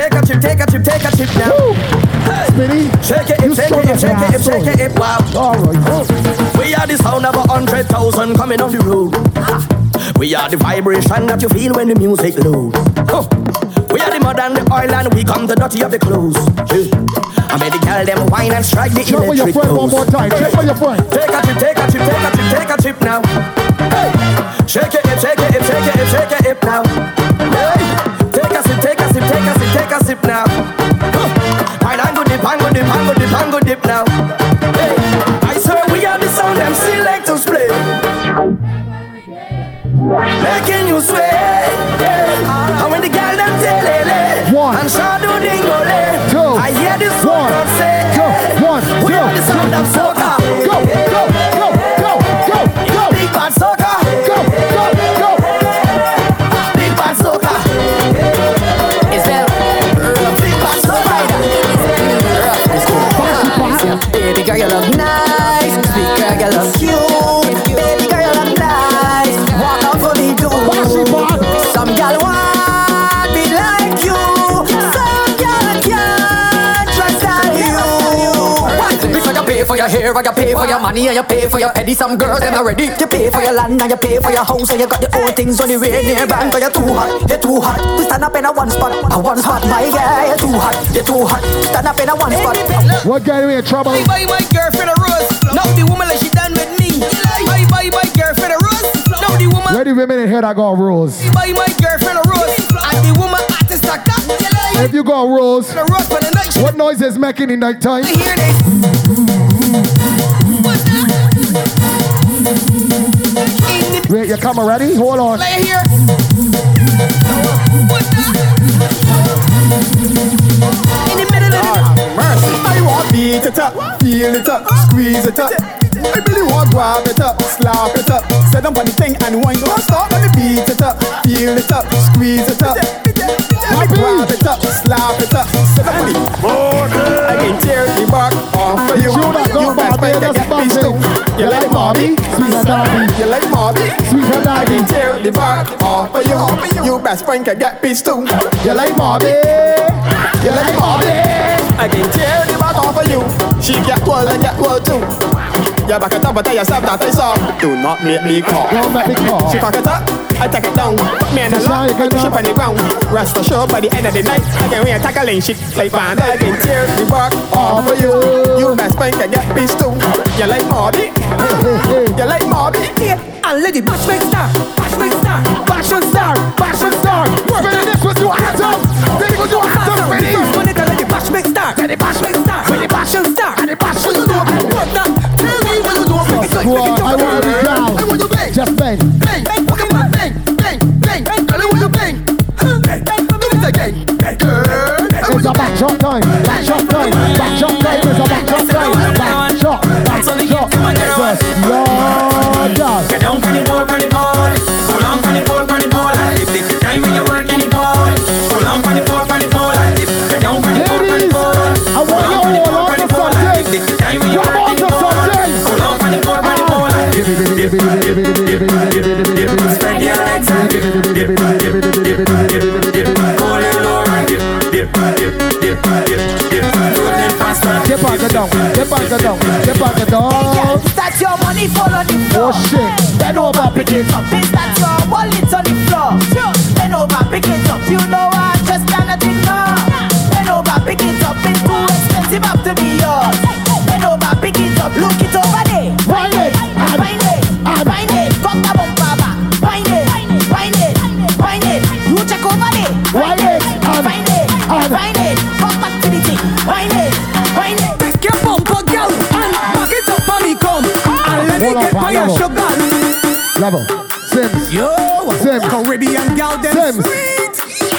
Take a chip, take a chip, take a chip, take a chip now. Hey. Smitty, Shake it, shake it, shake it, shake asshole. it, wow. All right. We are the sound of a hundred thousand coming off the road. We are the vibration that you feel when the music load. Huh. We are the mud and the oil and we come the dirty of the clothes. Yeah. I made the girl them wine and strike the Jump on your electric friend one more time. Jump on your friend. Take a trip, take a trip, take a trip, take a trip now. Hey. Shake it, shake it, shake it, shake it, hip now. Hey. Sip, take a sip now. Huh. Dip, pango dip, dip, pango dip now. Hey. I swear we are the sound them selectors play. Making you sweat. Yeah. And when the girl them tell it, eh, One. and hair, and you pay for your money, and you pay for your penny. Some girls them not ready. You pay for your land, and you pay for your house, and you got the old things on the way near bank. But you're too hot, you're too hot. To stand up in a one spot, a one spot, my girl. You're too hot, you're too hot. Stand up in a one spot. What getting me in trouble? I buy my girlfriend a rose. Now the woman like she done with me. I buy my girlfriend a rose. Now the woman Ready women in here that got rules. I buy my girlfriend a rose. And the woman artist a cut. If you got rules, rose for the night. She what noise is making in night time? Wait, your camera ready? Hold on. Play here. In the middle of the Mercy. I want beat it up, feel it up, squeeze it up. I really want grab it up, slap it up. Set up on the thing and wine don't stop. Let me beat it up, feel it up, squeeze it up. Let me grab it up, slap it up. Set up on the I can tear the bark off for you. Sure that You go best Bobby? Sweet. You like Bobby? Sweet and can tear the bark off for you. You best friend can get pissed too. You like Bobby? You like Bobby? I can tear the back off of you. She get cold and get cold too. You back it up and tell yourself that I saw. Do not make me call. Don't make me call. She cock it up, I take it down. Me and the lock, I ship up. on the ground. Rest assured by the end of the night, I can wear tackling shit like band. I can tear the bark off of you. You best friend can get pissed too. You like Marty? him, they like Marvin. Yeah, and lady, matchmaker star, matchmaker star, fashion star, fashion star. Work on this with your hands up, then with your hands up. When you want it, lady, matchmaker star, lady, matchmaker star, lady, fashion star, lady, fashion star. Work that, tell me when you do it. Go on, I want to be down. I want to bang. Just bang. Bang, bang, fucking bang, bang, bang, bang. Girl, I want to bang. Bang, bang, do it again. Girl, it's a backdrop time, backdrop time, backdrop time is a backdrop. down, the bugger down, the bugger down. Hey, that's your money, follow the. Oh shit, over, up. That's your wallet on the Level. Sims. Yo, Sims. Caribbean gal, them Sims. sweet.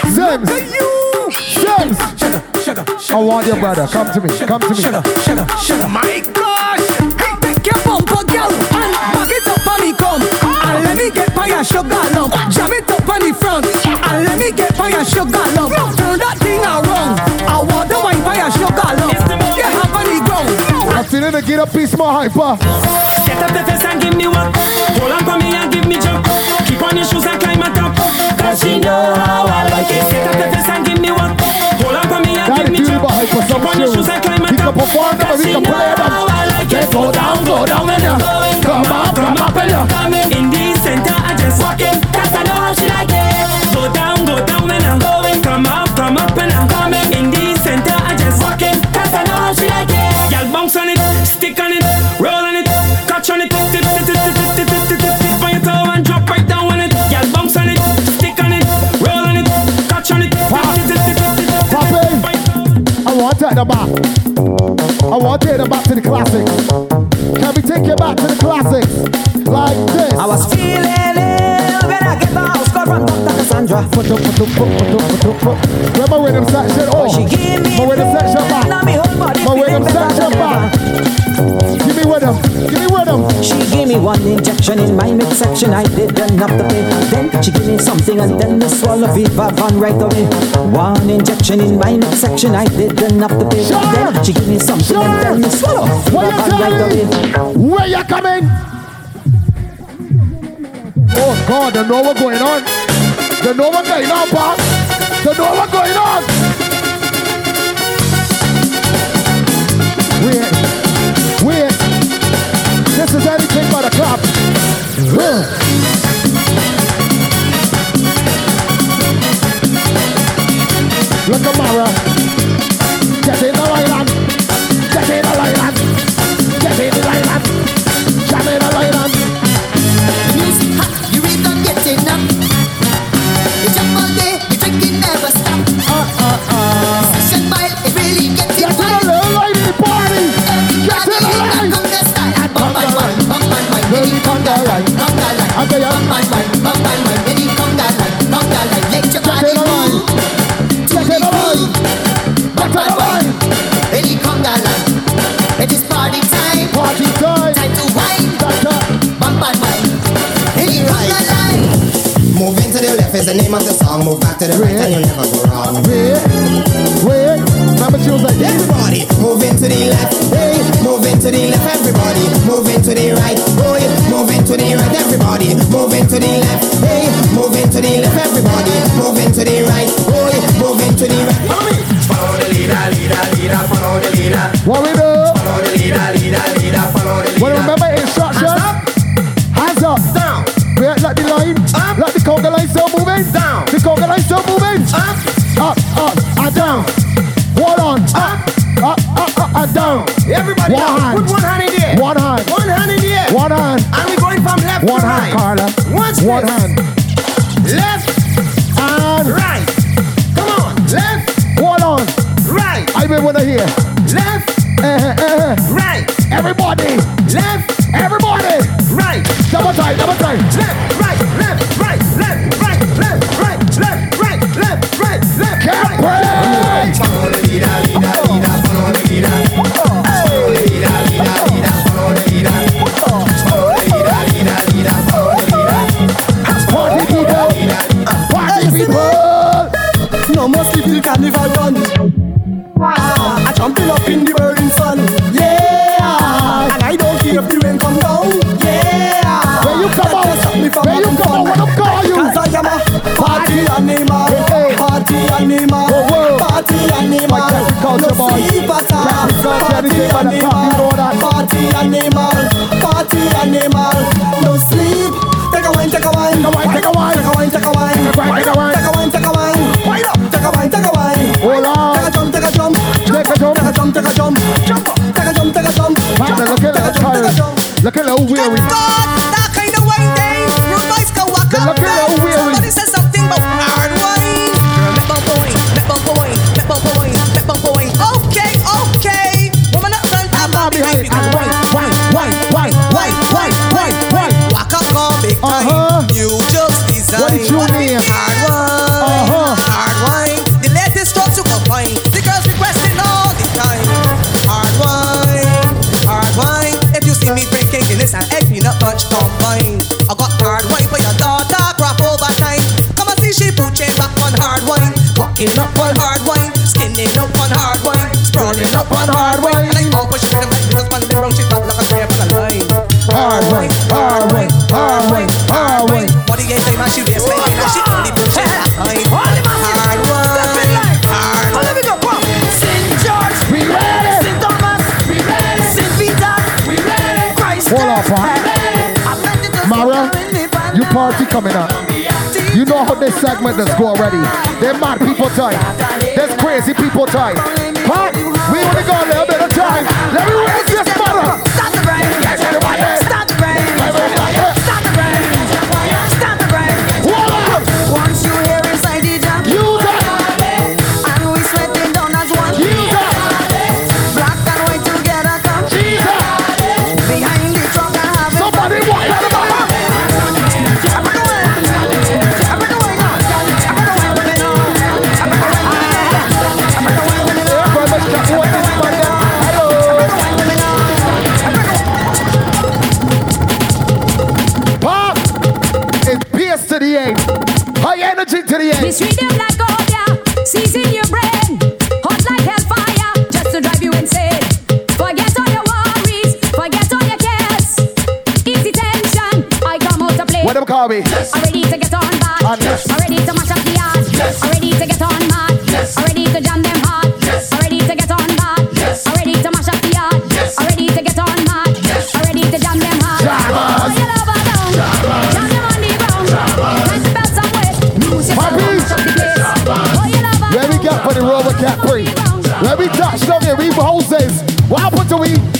Sims. Look at you. Sims. Sugar, sugar, I want your brother. Come to me. Come to me. sugar, sugar, sugar. My gosh. Hey, pick your bumper, girl, and back it up on me, come. And let me get by your sugar lump. Jam it up on the front. And let me get by your sugar lump. Turn that thing around. I want the wine by your sugar lump. Get the ground. I'm feeling to get a piece more hyper. Get up the face and give me one. Hold on for me and give me jump. Keep on your shoes and climb at top. Cause she know how I like it. Get up the face and give me one. Hold on for me and give me jump. the hyper some Keep on your shoes. and climb can top. Cause he she know how I like it. go down, go down you come up, come up when I want to take the back. I want to take the back to the classics. Can we take you back to the classics? Like this. I was feeling ill when I get the house call from Dr. Cassandra. Remember when them section? Oh, She give me my when them section back. Now me whole body My when them feeling better section back. Me one injection in my midsection, I didn't have to pay. Then she gave me something and then I swallow Viva Van right away. One injection in my midsection, I didn't have to pay. Then she gave me something and then I swallow you Van right away. me? Where you coming? Oh God, they know what's going on. They know what's going on, Pop. They know what's going on. Wait. This is anything but a clap. Look at Mara. Get in the island. Get in They're mad people type. There's crazy people type. Carby. Yes. I'm ready to get on back. I'm yes. ready to mash up the yard. Yes. I'm ready to get on mad. Yes. I'm ready to jam them hard. Yes. I'm ready to get on back. Yes. I'm ready to mash up the yard. Yes. I'm ready to get on mad. Yes. I'm ready to jam them hard. Jam us. Oh, you love her down. Jam us. Jam them on the ground. Jam us. Time to belt some weight. Music will mash up the place. Jam us. Oh, you love her Let me get for the rubber cat free. Let me touch down here. We Moses. What happened to we?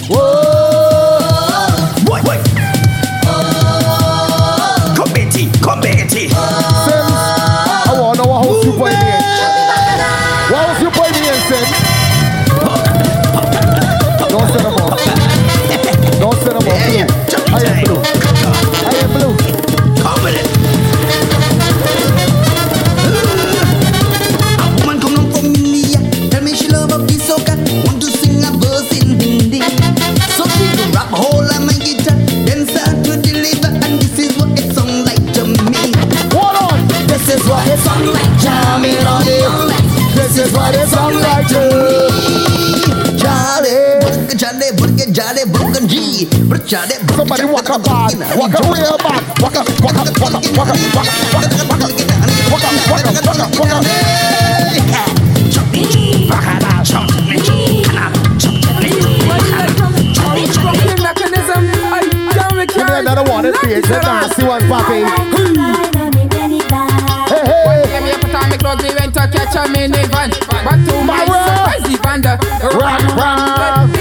picture them. Somebody walk a bad, walk a real bad, walk a walk a walk a walk a walk a walk a walk a walk a walk a walk a walk a Chop me, bacala, a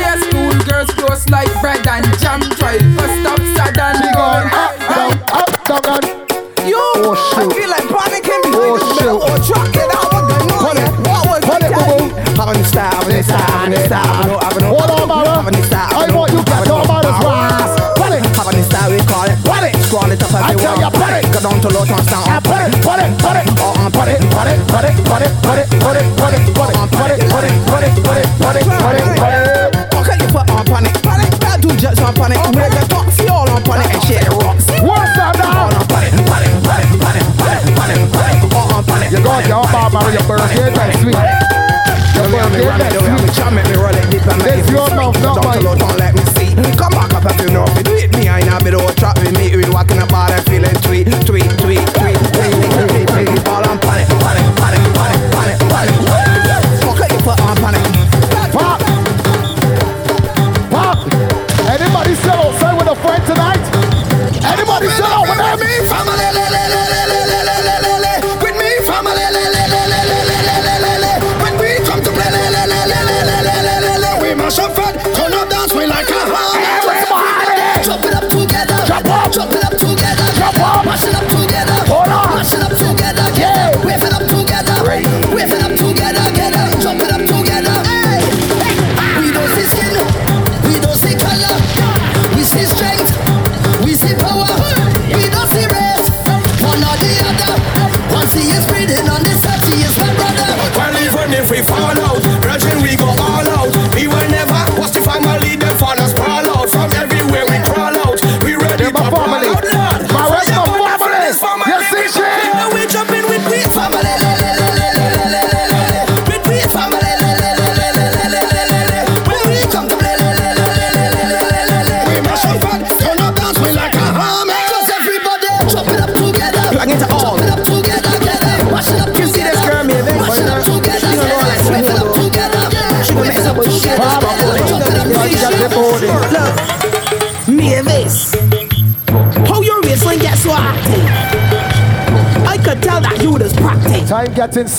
a school girls close like bread and jam I. What up, brother? I want you get all about the. Put it. Put it. we call it. Put it. It. I tell you, put it. Go down to low down. Put it, put it, put it. Put it, put it, put it, put it, put it, put it, put it, put it, put it, put it, put it, put it, put it, put it, put it, put it.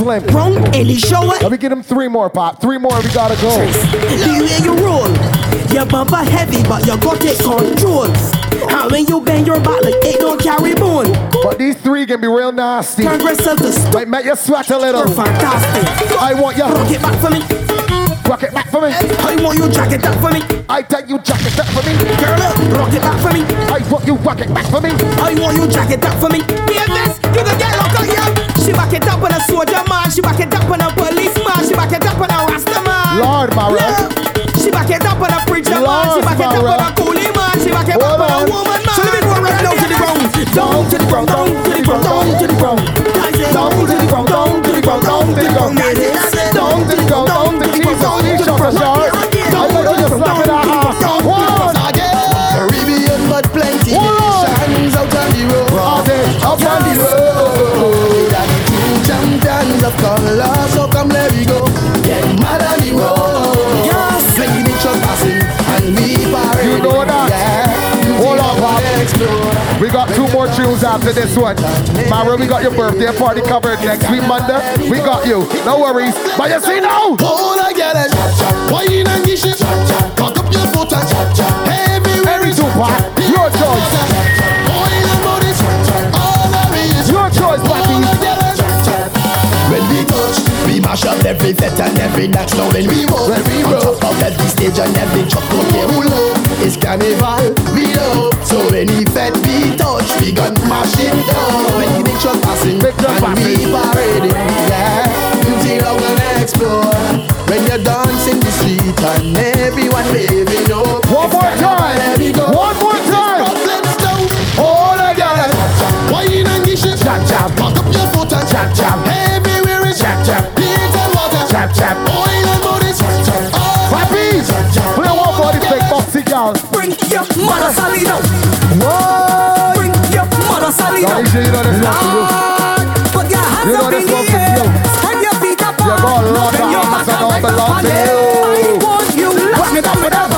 Slim. Wrong the shower. Let me get him three more, Pop. Three more, we gotta go. The way you roll, your bumper heavy, but you got it control. And when you bend your back, like it don't carry bone. But these three can be real nasty. Congress of the Might make you sweat a little. You're fantastic. I want you. Rock it back for me. Rock it back for me. I want you jack it up for me. I tell you jack it up for me. Girl, rock it back for me. I want you rock it back for me. I want you jack it up for me. Hear this? You can get locked up, yeah. She back it up on a soldier Lord, Mara. Yeah. She back it up on a preacher man. She back it up on a coolie man. She back it up on a woman man. So let me go right down to the ground. Down to the ground, down to the ground, tunes after this one. Mara, we got your birthday party covered next week, Monday. We got you. No worries. But you see now. All I get is wine and dish it. Cock up your foot and everywhere is Tupac, your choice. Oil and bodies, all. Your choice, Papi. When we touch, we mash up every fete and every dance. Now when we roll, when we roll, up every stage and every truck, don't care who low. It's carnival, we know. So any fete we touch, we gon' mash it down. When the truck passing, and we parading, yeah. Music now gonna explode. When you dance in the street and everyone waving up. One more time. One more time. Let's go all I got is wine and dish it. Chap chap. Cock up your foot and chap chap. Everywhere is chap chap. Beans and water. Chap chap. Oil and bodies. Papi. Play one for the big boxy girl. Bring your mother down. Whoa. Bring your mother Sally Now, down. make sure you know this ah, one. Put your hands You know up in the air. Spread your feet up. You got a lot of Bend your back and belong to on it. you. I want you. Rock me down with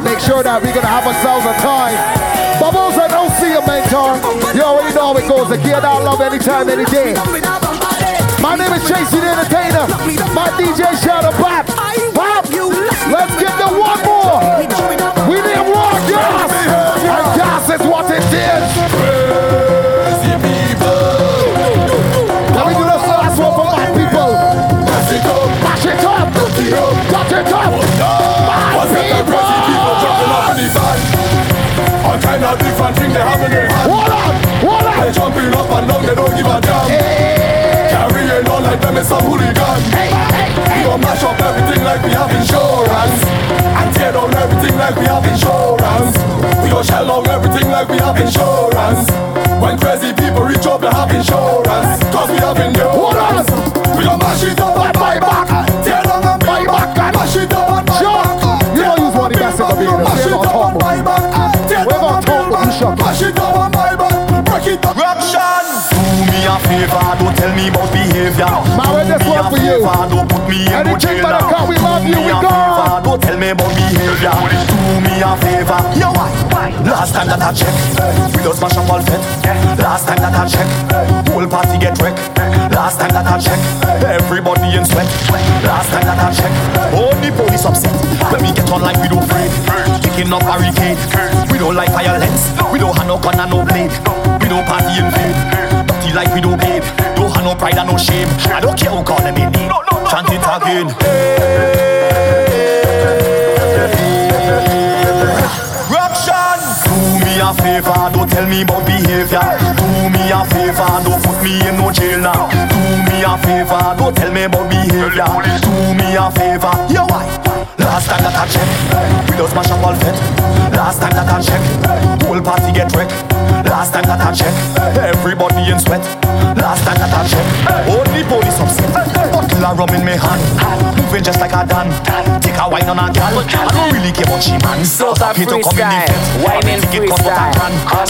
to make sure that we're gonna have ourselves a time. Bubbles, I don't see you, mentor. You already know how it goes. Again, I love anytime, any day. My name is Chasey the Entertainer. My DJ Shadow Pop. Pop. Let's get the one more. We need more gas. And gas is what it is. Of things they have in their hand. Hold on, hold on. They jumping up and down, they don't give a damn. Carrying on like them is some hooligan. We gon' mash up everything like we have insurance. And tear down everything like we have insurance. We gon' shell down everything like we have insurance. When crazy people reach up, they have insurance. Cause we have endurance. We gon' mash it up and buy back. Anything but a car, we love you, we gone. Don't tell me about behavior. Do me a favor. You know what? Last time that I checked, we don't smash up all fed. Last time that I checked, whole party get wrecked. Last time that I checked, everybody in sweat. Last time that I checked, only police upset. When we get on like we don't pray, kicking up barricades. We don't like violence. We don't have no gun and no blade. We don't party in vain. Dirty like we don't bathe and no pride and no shame. I don't care who call me name. No, no, no, Chant it again. Hey. Rock Do me a favor. Don't tell me about behavior. Do me a favor, don't put me in no jail now. Do me a favor, don't tell me about behavior. Do me a favor, yo why? Last time that I checked, we don't smash up all fete. Last time that I checked, whole party get wrecked. Last time that I checked, everybody in sweat. Last time that I checked, only police upset. Bottle of rum in me hand, moving just like a done. Take a wine on a gal, I don't really care what she man. So that freestyle, whining freestyle.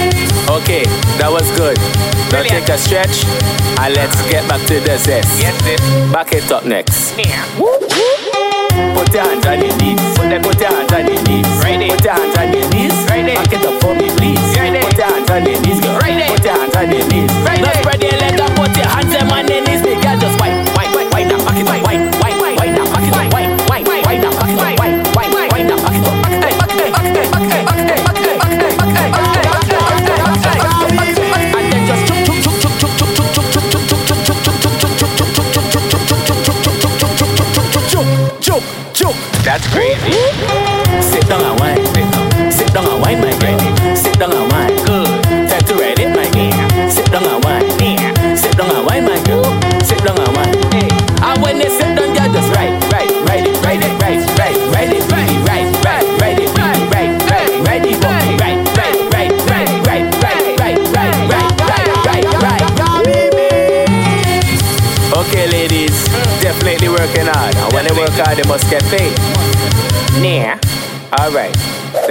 Okay, that was good. Now Brilliant. take a stretch and let's get back to the zest. Yes, back it up next. Yeah. Put your hands on your knees. Put, put your hands on your knees. Right. Put your hands on your knees. Right. Back it up for me, please. Right. Put your hands on your knees. Girl. Right. Put your hands on your knees. Right.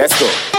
Let's go.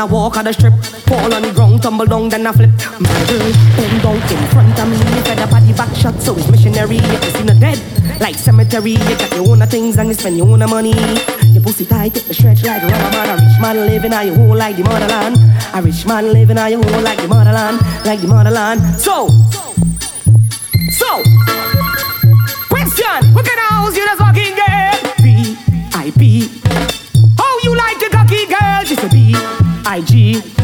I walk on the strip. Fall on the ground, tumble down, then I flip. My girl, bend down in front of me. Fed up at the back shot, so it's missionary. You can see the dead, like cemetery. You got your own things and you spend your own money. Your pussy tight, take the stretch like rubber man. A rich man living on your whole like the motherland. A rich man living on your whole like the motherland, like the motherland. So, so. IG.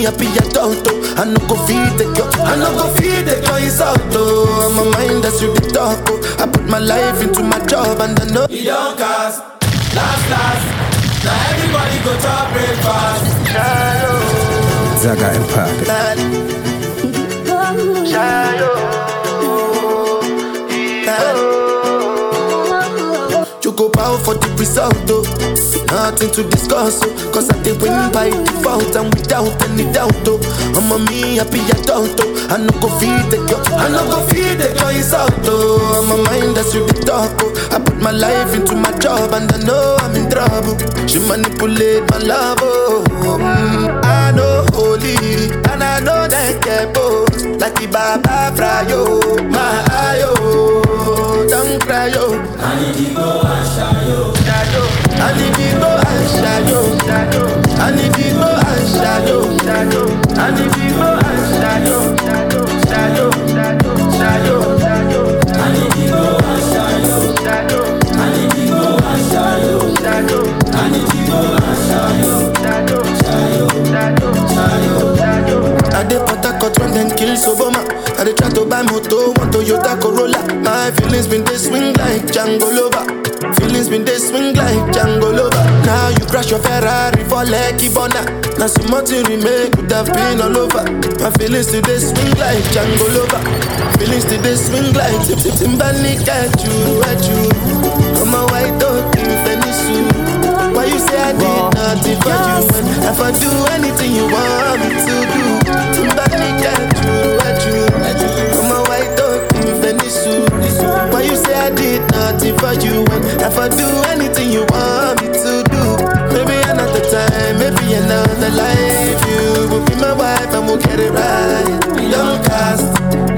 Me happy adult, oh. I no go feed the girl, I no go feed the girl insult, oh. I'm a mind that's you the talk, oh. I put my life into my job and I know it don't cost. Last, last. Now everybody go to breakfast. Zaga Empire. You go bow for the result, oh. Nothing to discuss, oh. Cause I did win by default and without any doubt, oh. I'm a me happy adult, oh. I no go feed the girl, I no go feed the girl insult, oh. I'm a mind that's you the talk, oh. I put my life into my job and I know I'm in trouble. She manipulate my love, oh. Mm, I know holy and I know that both. Like the Baba Frayo, my when them. I dey try to buy moto, one Toyota Corolla. My feelings been they swing like Django Lover. Feelings been they swing like Django Lover. Now you crash your Ferrari for Lucky Bona. Now some more to remake could have been all over. My feelings today swing like Django Lover. Feelings today swing like Tim Tim Timbani at you, at you. I'm a white dog in Venice. Why you say I did nothing for you when if I do anything you want me to do? For you if I do anything you want me to do? Maybe another time, maybe another life. You will be my wife and we'll get it right. Young cast,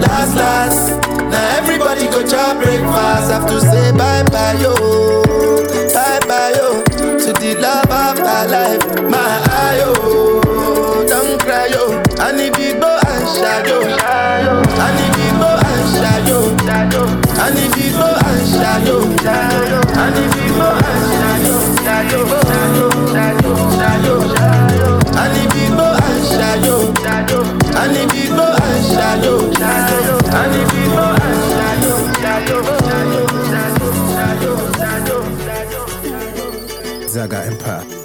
last, last. Now everybody go to breakfast. Have to say bye bye, yo. Bye bye, yo. To the love of my life. My ayo. Don't cry, yo. I need to go and shadow. I need Zaga Empire.